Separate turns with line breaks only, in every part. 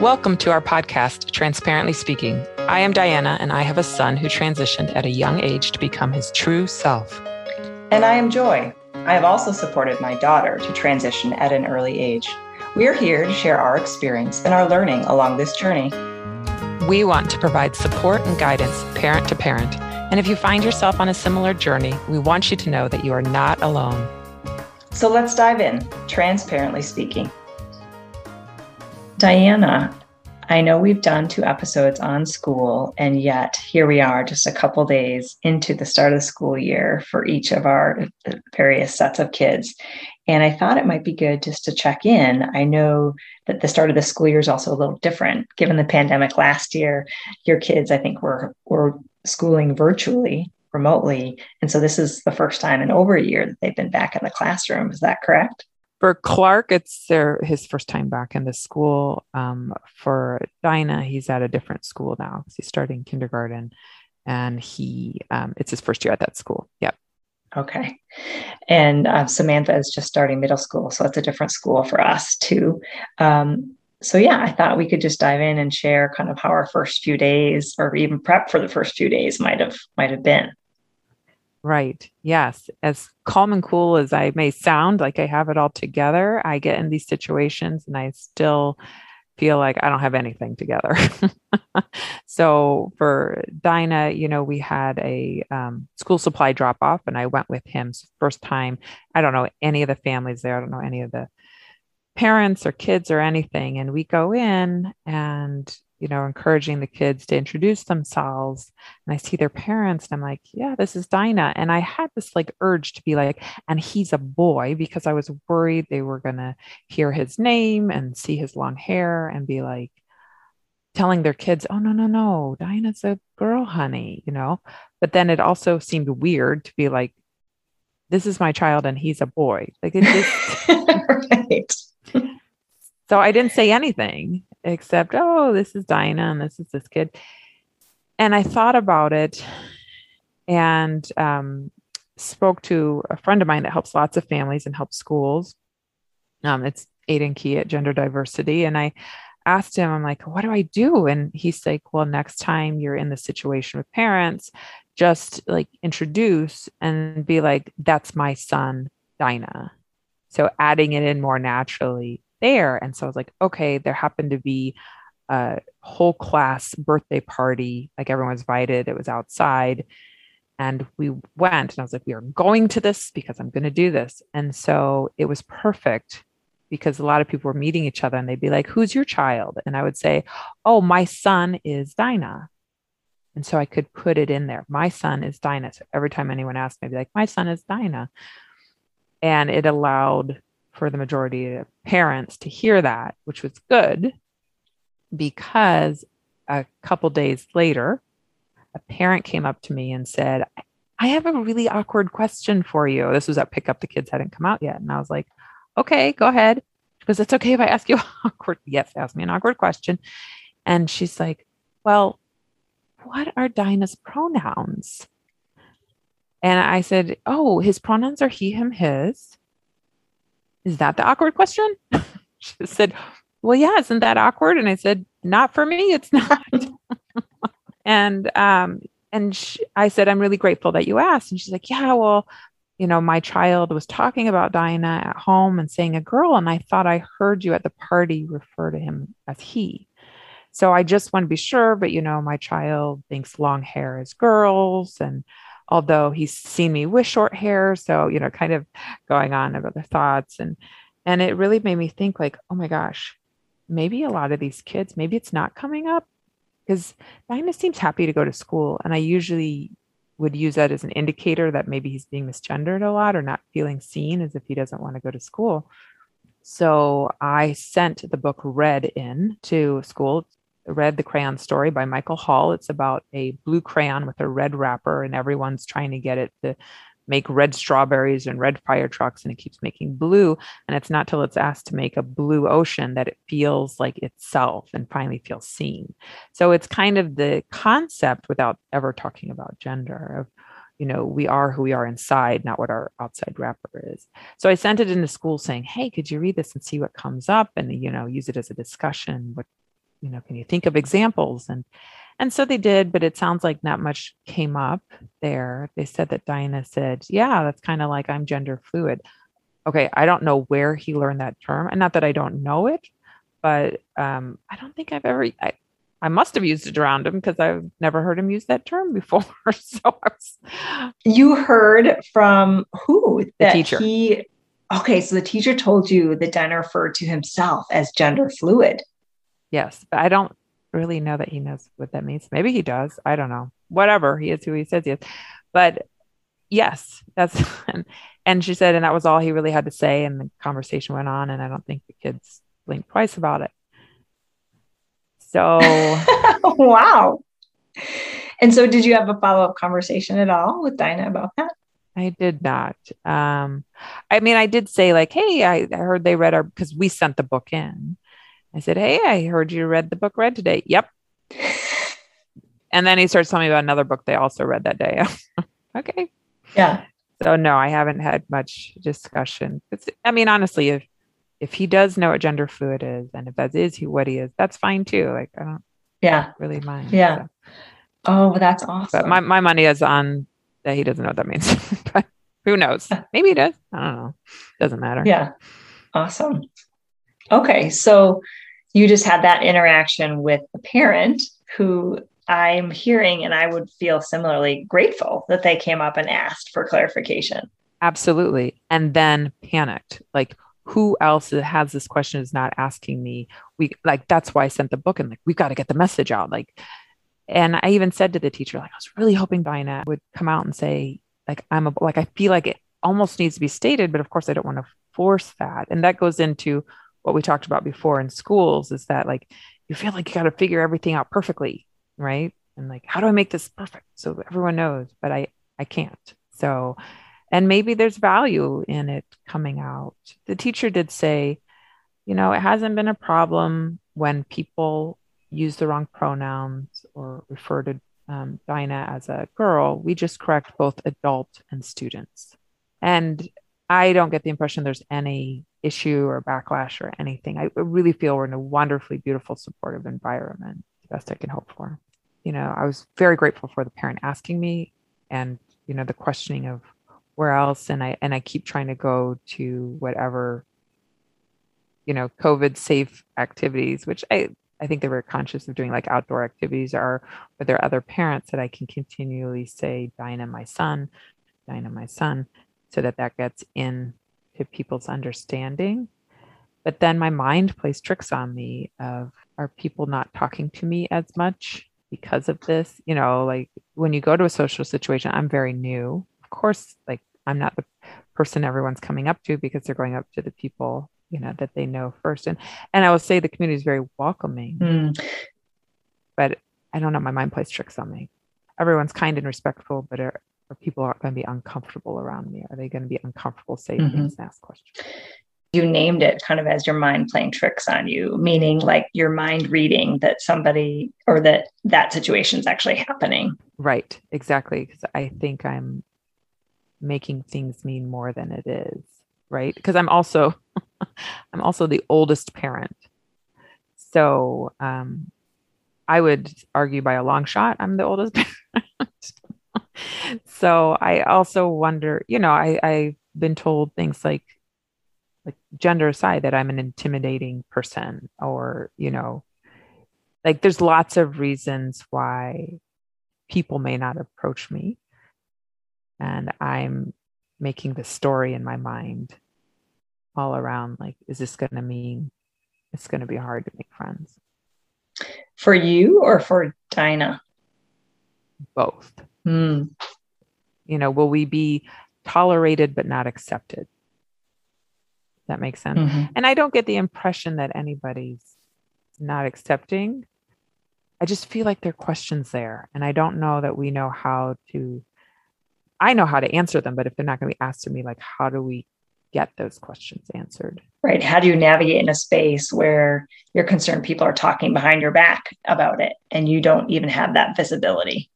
Welcome to our podcast, Transparently Speaking. I am Diana, and I have a son who transitioned at a young age to become his true self.
And I am Joy. I have also supported my daughter to transition at an early age. We are here to share our experience and our learning along this journey.
We want to provide support and guidance parent to parent. And if you find yourself on a similar journey, we want you to know that you are not alone.
So let's dive in, transparently speaking. Diana, I know we've done two episodes on school, and yet here we are just a couple days into the start of the school year for each of our various sets of kids. And I thought it might be good just to check in. I know that the start of the school year is also a little different given the pandemic last year. Your kids, I think, were, were schooling virtually, remotely. And so this is the first time in over a year that they've been back in the classroom. Is that correct?
For Clark, it's their his first time back in the school. Um, for Dinah, he's at a different school now because he's starting kindergarten, and he um, it's his first year at that school. Yep.
Okay, and uh, Samantha is just starting middle school, so it's a different school for us too. Um, so yeah, I thought we could just dive in and share kind of how our first few days, or even prep for the first few days, might have might have been.
Right. Yes. As calm and cool as I may sound, like I have it all together, I get in these situations and I still feel like I don't have anything together. so for Dinah, you know, we had a um, school supply drop off and I went with him first time. I don't know any of the families there. I don't know any of the parents or kids or anything. And we go in and you know, encouraging the kids to introduce themselves. And I see their parents, and I'm like, yeah, this is Dinah. And I had this like urge to be like, and he's a boy because I was worried they were going to hear his name and see his long hair and be like, telling their kids, oh, no, no, no, Dinah's a girl, honey, you know? But then it also seemed weird to be like, this is my child and he's a boy. Like it just. right. So I didn't say anything except, oh, this is Dinah and this is this kid. And I thought about it and um, spoke to a friend of mine that helps lots of families and helps schools. Um, it's Aidan Key at Gender Diversity. And I asked him, I'm like, what do I do? And he's like, well, next time you're in the situation with parents, just like introduce and be like, that's my son, Dinah. So adding it in more naturally there. And so I was like, okay, there happened to be a whole class birthday party. Like everyone was invited, it was outside. And we went, and I was like, we are going to this because I'm going to do this. And so it was perfect because a lot of people were meeting each other and they'd be like, who's your child? And I would say, oh, my son is Dinah. And so I could put it in there. My son is Dinah. So every time anyone asked me, I'd be like, my son is Dinah. And it allowed for the majority of parents to hear that, which was good because a couple days later, a parent came up to me and said, I have a really awkward question for you. This was at pickup. The kids hadn't come out yet. And I was like, okay, go ahead. Because it's okay if I ask you awkward. Yes, ask me an awkward question. And she's like, well, what are Dinah's pronouns? And I said, oh, his pronouns are he, him, his. Is that the awkward question? she said, Well, yeah, isn't that awkward? And I said, Not for me, it's not. and um, and she, I said, I'm really grateful that you asked. And she's like, Yeah, well, you know, my child was talking about Dinah at home and saying a girl, and I thought I heard you at the party refer to him as he. So I just want to be sure, but you know, my child thinks long hair is girls and although he's seen me with short hair so you know kind of going on of other thoughts and and it really made me think like oh my gosh maybe a lot of these kids maybe it's not coming up because Dinah seems happy to go to school and I usually would use that as an indicator that maybe he's being misgendered a lot or not feeling seen as if he doesn't want to go to school. So I sent the book Red in to school Red The Crayon Story by Michael Hall. It's about a blue crayon with a red wrapper, and everyone's trying to get it to make red strawberries and red fire trucks, and it keeps making blue. And it's not till it's asked to make a blue ocean that it feels like itself and finally feels seen. So it's kind of the concept without ever talking about gender of you know, we are who we are inside, not what our outside wrapper is. So I sent it into school saying, Hey, could you read this and see what comes up? And, you know, use it as a discussion. What you know, can you think of examples? And and so they did, but it sounds like not much came up there. They said that Dinah said, Yeah, that's kind of like I'm gender fluid. Okay, I don't know where he learned that term. And not that I don't know it, but um, I don't think I've ever, I, I must have used it around him because I've never heard him use that term before. so was,
you heard from who?
The teacher.
He, okay, so the teacher told you that Dinah referred to himself as gender fluid.
Yes, but I don't really know that he knows what that means. Maybe he does. I don't know. Whatever. He is who he says he is. But yes, that's and, and she said, and that was all he really had to say. And the conversation went on, and I don't think the kids blinked twice about it. So
wow. And so did you have a follow-up conversation at all with Dinah about that?
I did not. Um, I mean, I did say like, "Hey, I, I heard they read our because we sent the book in." I said, "Hey, I heard you read the book Red today." Yep. and then he starts telling me about another book they also read that day. okay.
Yeah.
So no, I haven't had much discussion. It's, I mean, honestly, if if he does know what gender fluid is, and if that is who what he is, that's fine too. Like I don't,
yeah,
really mind.
Yeah. So. Oh, that's awesome.
But my my money is on that he doesn't know what that means. but who knows? Maybe he does. I don't know. Doesn't matter.
Yeah. Awesome. Okay, so you just had that interaction with a parent who I'm hearing, and I would feel similarly grateful that they came up and asked for clarification.
Absolutely. And then panicked. Like, who else has this question is not asking me? We like, that's why I sent the book and like, we've got to get the message out. Like, and I even said to the teacher, like, I was really hoping Dinah would come out and say, like, I'm a, like, I feel like it almost needs to be stated, but of course I don't want to force that. And that goes into what we talked about before in schools is that like you feel like you got to figure everything out perfectly, right? And like, how do I make this perfect so everyone knows? But I I can't. So, and maybe there's value in it coming out. The teacher did say, you know, it hasn't been a problem when people use the wrong pronouns or refer to um, Dinah as a girl. We just correct both adult and students. And I don't get the impression there's any issue or backlash or anything. I really feel we're in a wonderfully beautiful, supportive environment, the best I can hope for. You know, I was very grateful for the parent asking me and, you know, the questioning of where else. And I and I keep trying to go to whatever, you know, COVID safe activities, which I I think they were conscious of doing like outdoor activities or but there are other parents that I can continually say, Dinah, my son, Dinah, my son, so that that gets in to people's understanding. But then my mind plays tricks on me of are people not talking to me as much because of this? You know like when you go to a social situation i'm very new. Of course like i'm not the person everyone's coming up to because they're going up to the people you know that they know first. And and i will say the community is very welcoming. Mm. but i don't know my mind plays tricks on me. Everyone's kind and respectful but are, or people are going to be uncomfortable around me? Are they going to be uncomfortable saying mm-hmm. things and ask questions?
You named it kind of as your mind playing tricks on you, meaning like your mind reading that somebody or that that situation is actually happening.
Right, exactly. Because I think I'm making things mean more than it is. Right. Because I'm also, I'm also the oldest parent. So um, I would argue by a long shot, I'm the oldest parent so I also wonder, you know, I, I've been told things like, like gender aside, that I'm an intimidating person, or, you know, like there's lots of reasons why people may not approach me. And I'm making the story in my mind all around like, is this going to mean it's going to be hard to make friends?
For you or for Dinah?
Both. Mm. You know, will we be tolerated but not accepted? That makes sense. Mm-hmm. And I don't get the impression that anybody's not accepting. I just feel like there are questions there. And I don't know that we know how to, I know how to answer them, but if they're not going to be asked to me, like, how do we get those questions answered?
Right. How do you navigate in a space where you're concerned people are talking behind your back about it and you don't even have that visibility?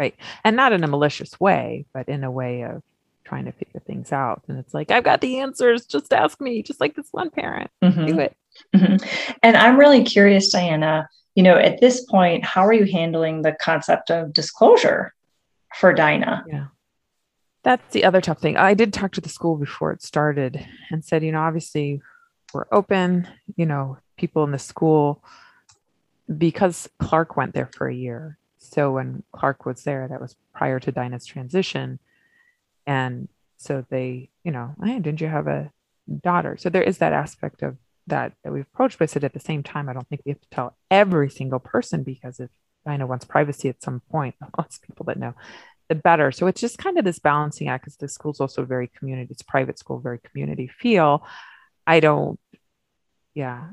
Right. And not in a malicious way, but in a way of trying to figure things out. And it's like, I've got the answers. Just ask me, just like this one parent. Mm-hmm. Do it.
Mm-hmm. And I'm really curious, Diana, you know, at this point, how are you handling the concept of disclosure for Dinah?
Yeah. That's the other tough thing. I did talk to the school before it started and said, you know, obviously we're open, you know, people in the school, because Clark went there for a year. So when Clark was there, that was prior to Dinah's transition. And so they, you know, hey, didn't you have a daughter? So there is that aspect of that that we've approached, but said at the same time, I don't think we have to tell every single person because if Dinah wants privacy at some point, lots of people that know, the better. So it's just kind of this balancing act because the school's also very community, it's private school, very community feel. I don't, yeah.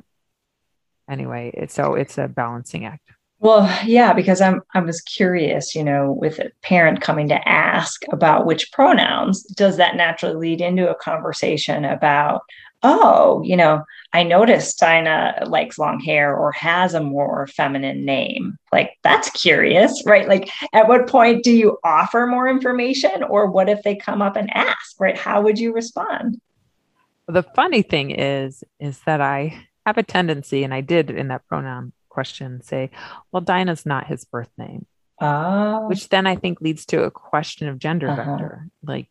Anyway, it's, so it's a balancing act.
Well, yeah, because I'm I was curious, you know, with a parent coming to ask about which pronouns, does that naturally lead into a conversation about, oh, you know, I noticed Dinah likes long hair or has a more feminine name. Like that's curious, right? Like at what point do you offer more information or what if they come up and ask, right? How would you respond?
the funny thing is is that I have a tendency and I did in that pronoun question say, well, Dinah's not his birth name.
Oh.
Which then I think leads to a question of gender uh-huh. vector. Like,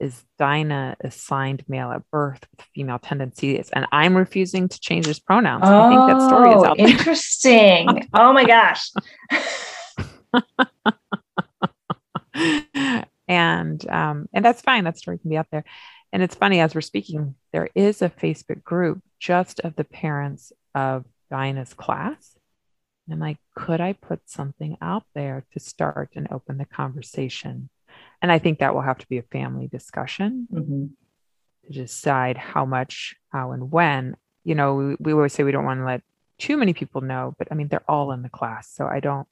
is Dinah assigned male at birth with female tendencies? And I'm refusing to change his pronouns. Oh, I think that story is out
there. Interesting. oh my gosh.
and um, and that's fine. That story can be out there. And it's funny as we're speaking, there is a Facebook group just of the parents of Dinah's class. And I'm like, could I put something out there to start and open the conversation? And I think that will have to be a family discussion mm-hmm. to decide how much, how, and when. You know, we, we always say we don't want to let too many people know, but I mean, they're all in the class. So I don't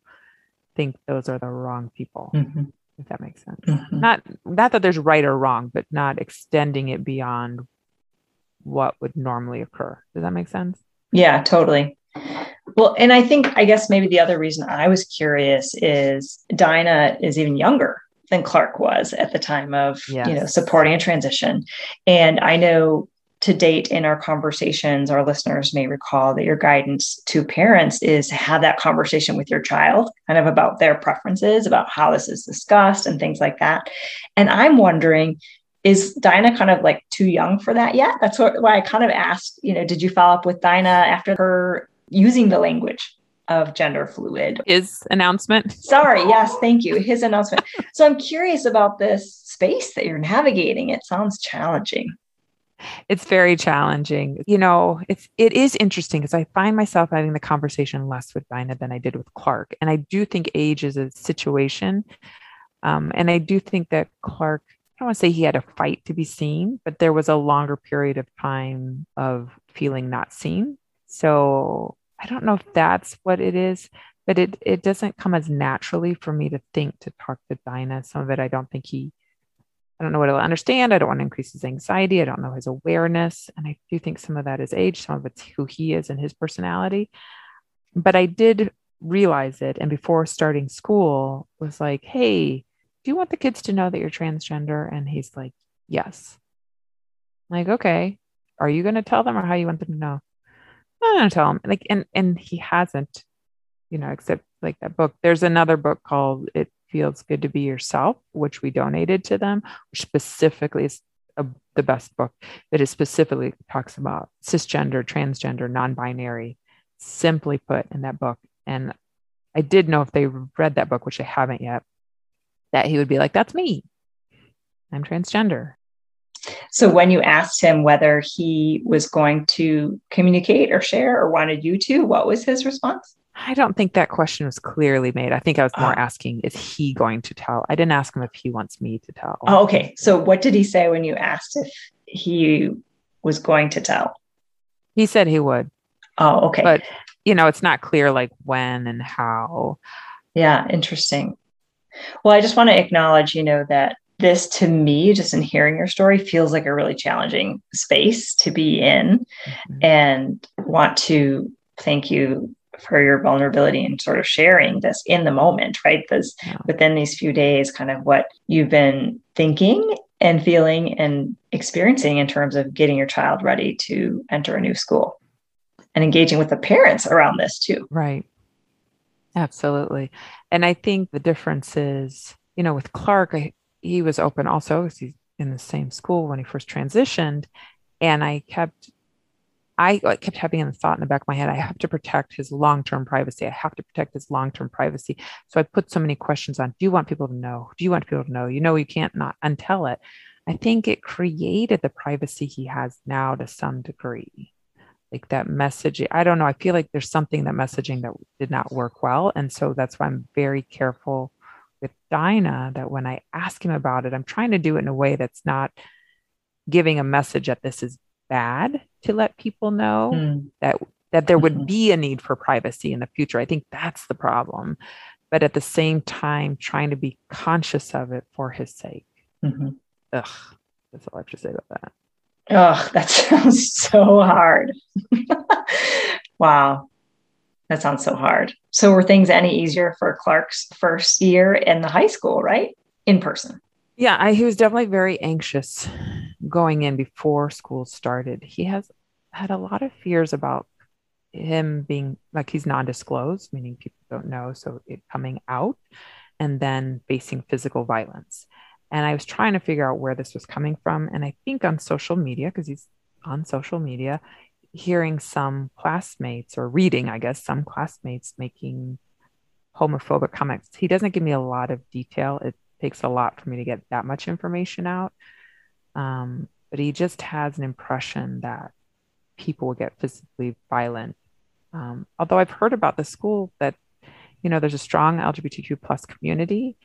think those are the wrong people. Mm-hmm. If that makes sense. Mm-hmm. Not not that there's right or wrong, but not extending it beyond what would normally occur. Does that make sense?
Yeah, totally. Well, and I think, I guess maybe the other reason I was curious is Dinah is even younger than Clark was at the time of, yes. you know, supporting a transition. And I know to date in our conversations, our listeners may recall that your guidance to parents is to have that conversation with your child, kind of about their preferences, about how this is discussed and things like that. And I'm wondering, is Dinah kind of like too young for that yet? That's what, why I kind of asked, you know, did you follow up with Dinah after her using the language of gender fluid?
His announcement.
Sorry, yes, thank you. His announcement. so I'm curious about this space that you're navigating. It sounds challenging.
It's very challenging. You know, it's it is interesting because I find myself having the conversation less with Dinah than I did with Clark. And I do think age is a situation. Um, and I do think that Clark don't want to say he had a fight to be seen, but there was a longer period of time of feeling not seen. So I don't know if that's what it is, but it it doesn't come as naturally for me to think to talk to Dinah. Some of it I don't think he I don't know what he'll understand. I don't want to increase his anxiety. I don't know his awareness. And I do think some of that is age, some of it's who he is and his personality. But I did realize it. And before starting school, was like, hey, do you want the kids to know that you're transgender? And he's like, yes. I'm like, okay. Are you going to tell them or how you want them to know? I'm going to tell them. Like, and, and he hasn't, you know, except like that book. There's another book called It Feels Good to Be Yourself, which we donated to them, which specifically is a, the best book that is specifically talks about cisgender, transgender, non-binary, simply put in that book. And I did know if they read that book, which they haven't yet, that he would be like, That's me. I'm transgender.
So when you asked him whether he was going to communicate or share or wanted you to, what was his response?
I don't think that question was clearly made. I think I was more oh. asking, is he going to tell? I didn't ask him if he wants me to tell.
Oh, okay. So what did he say when you asked if he was going to tell?
He said he would.
Oh, okay.
But, you know, it's not clear like when and how.
Yeah, interesting. Well, I just want to acknowledge, you know, that this to me, just in hearing your story, feels like a really challenging space to be in mm-hmm. and want to thank you for your vulnerability and sort of sharing this in the moment, right? This yeah. within these few days, kind of what you've been thinking and feeling and experiencing in terms of getting your child ready to enter a new school. and engaging with the parents around this too.
Right. Absolutely. And I think the difference is, you know, with Clark, I, he was open also because he's in the same school when he first transitioned. And I kept, I kept having the thought in the back of my head, I have to protect his long term privacy. I have to protect his long term privacy. So I put so many questions on Do you want people to know? Do you want people to know? You know, you can't not untell it. I think it created the privacy he has now to some degree like that messaging. I don't know. I feel like there's something that messaging that did not work well. And so that's why I'm very careful with Dinah that when I ask him about it, I'm trying to do it in a way that's not giving a message that this is bad to let people know mm. that that there would mm-hmm. be a need for privacy in the future. I think that's the problem. But at the same time, trying to be conscious of it for his sake. Mm-hmm. Ugh, that's all I have to say about that.
Oh, that sounds so hard. wow. That sounds so hard. So were things any easier for Clark's first year in the high school, right? In person.
Yeah, I, he was definitely very anxious going in before school started. He has had a lot of fears about him being like he's non-disclosed, meaning people don't know, so it coming out and then facing physical violence. And I was trying to figure out where this was coming from. And I think on social media, because he's on social media, hearing some classmates or reading, I guess, some classmates making homophobic comments. He doesn't give me a lot of detail. It takes a lot for me to get that much information out. Um, but he just has an impression that people will get physically violent. Um, although I've heard about the school that, you know, there's a strong LGBTQ plus community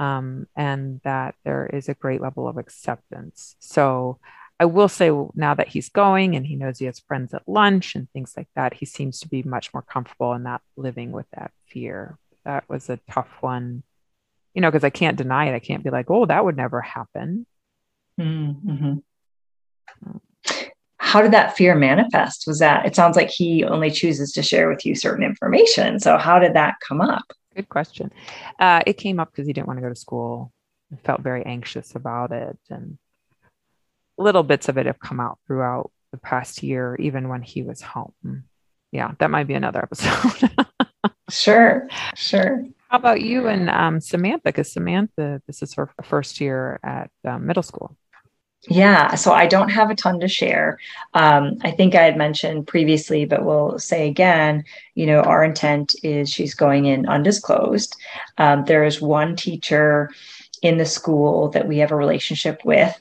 um, and that there is a great level of acceptance. So I will say now that he's going and he knows he has friends at lunch and things like that, he seems to be much more comfortable and not living with that fear. That was a tough one, you know, because I can't deny it. I can't be like, oh, that would never happen. Mm-hmm.
How did that fear manifest? Was that it sounds like he only chooses to share with you certain information. So, how did that come up?
Good question. Uh, it came up because he didn't want to go to school. He felt very anxious about it. And little bits of it have come out throughout the past year, even when he was home. Yeah, that might be another episode.
sure, sure.
How about you and um, Samantha? Because Samantha, this is her first year at um, middle school.
Yeah, so I don't have a ton to share. Um, I think I had mentioned previously, but we'll say again, you know, our intent is she's going in undisclosed. Um, there is one teacher in the school that we have a relationship with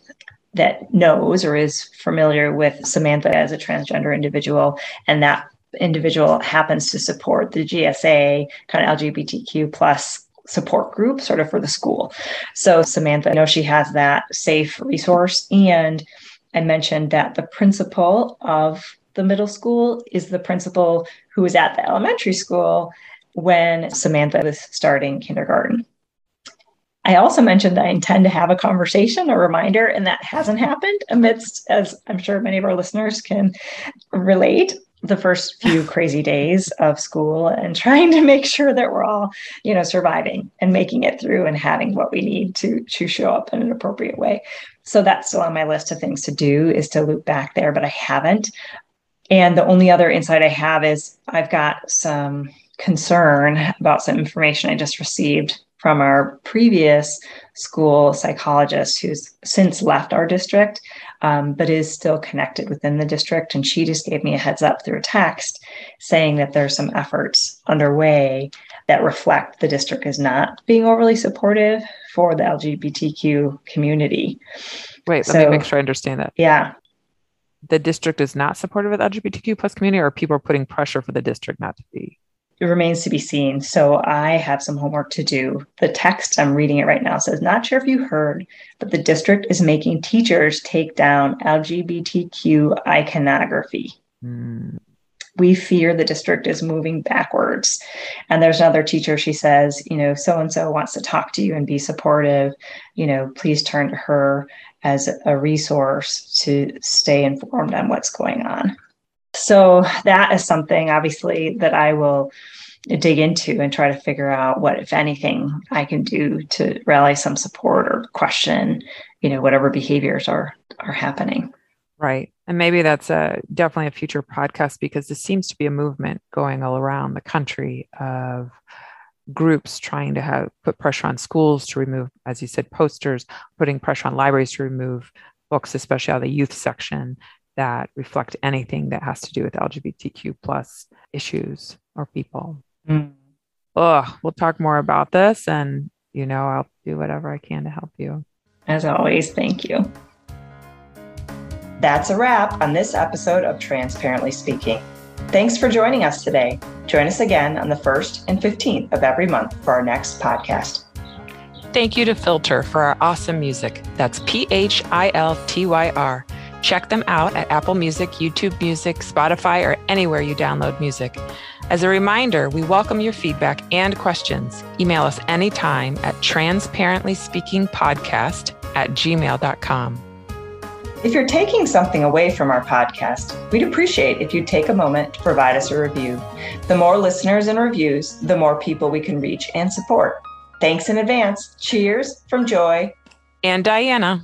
that knows or is familiar with Samantha as a transgender individual, and that individual happens to support the GSA kind of LGBTQ plus support group sort of for the school. So Samantha, I know she has that safe resource. And I mentioned that the principal of the middle school is the principal who was at the elementary school when Samantha was starting kindergarten. I also mentioned I intend to have a conversation, a reminder, and that hasn't happened amidst, as I'm sure many of our listeners can relate, the first few crazy days of school and trying to make sure that we're all you know surviving and making it through and having what we need to to show up in an appropriate way. So that's still on my list of things to do is to loop back there but i haven't. And the only other insight i have is i've got some concern about some information i just received from our previous school psychologist who's since left our district um, but is still connected within the district. And she just gave me a heads up through a text saying that there's some efforts underway that reflect the district is not being overly supportive for the LGBTQ community.
Wait, let so, me make sure I understand that.
Yeah.
The district is not supportive of the LGBTQ plus community, or people are putting pressure for the district not to be?
It remains to be seen. So I have some homework to do. The text, I'm reading it right now, says, Not sure if you heard, but the district is making teachers take down LGBTQ iconography. Mm. We fear the district is moving backwards. And there's another teacher, she says, you know, so and so wants to talk to you and be supportive. You know, please turn to her as a resource to stay informed on what's going on. So that is something obviously that I will dig into and try to figure out what, if anything, I can do to rally some support or question, you know, whatever behaviors are are happening.
Right. And maybe that's a definitely a future podcast because this seems to be a movement going all around the country of groups trying to have put pressure on schools to remove, as you said, posters, putting pressure on libraries to remove books, especially out of the youth section that reflect anything that has to do with LGBTQ plus issues or people. Mm. Oh, we'll talk more about this and you know I'll do whatever I can to help you.
As always, thank you. That's a wrap on this episode of Transparently Speaking. Thanks for joining us today. Join us again on the 1st and 15th of every month for our next podcast.
Thank you to Philtyr for our awesome music. That's P H I L T Y R. Check them out at Apple Music, YouTube Music, Spotify, or anywhere you download music. As a reminder, we welcome your feedback and questions. Email us anytime at transparentlyspeakingpodcast at gmail.com.
If you're taking something away from our podcast, we'd appreciate if you'd take a moment to provide us a review. The more listeners and reviews, the more people we can reach and support. Thanks in advance. Cheers from Joy
and Diana.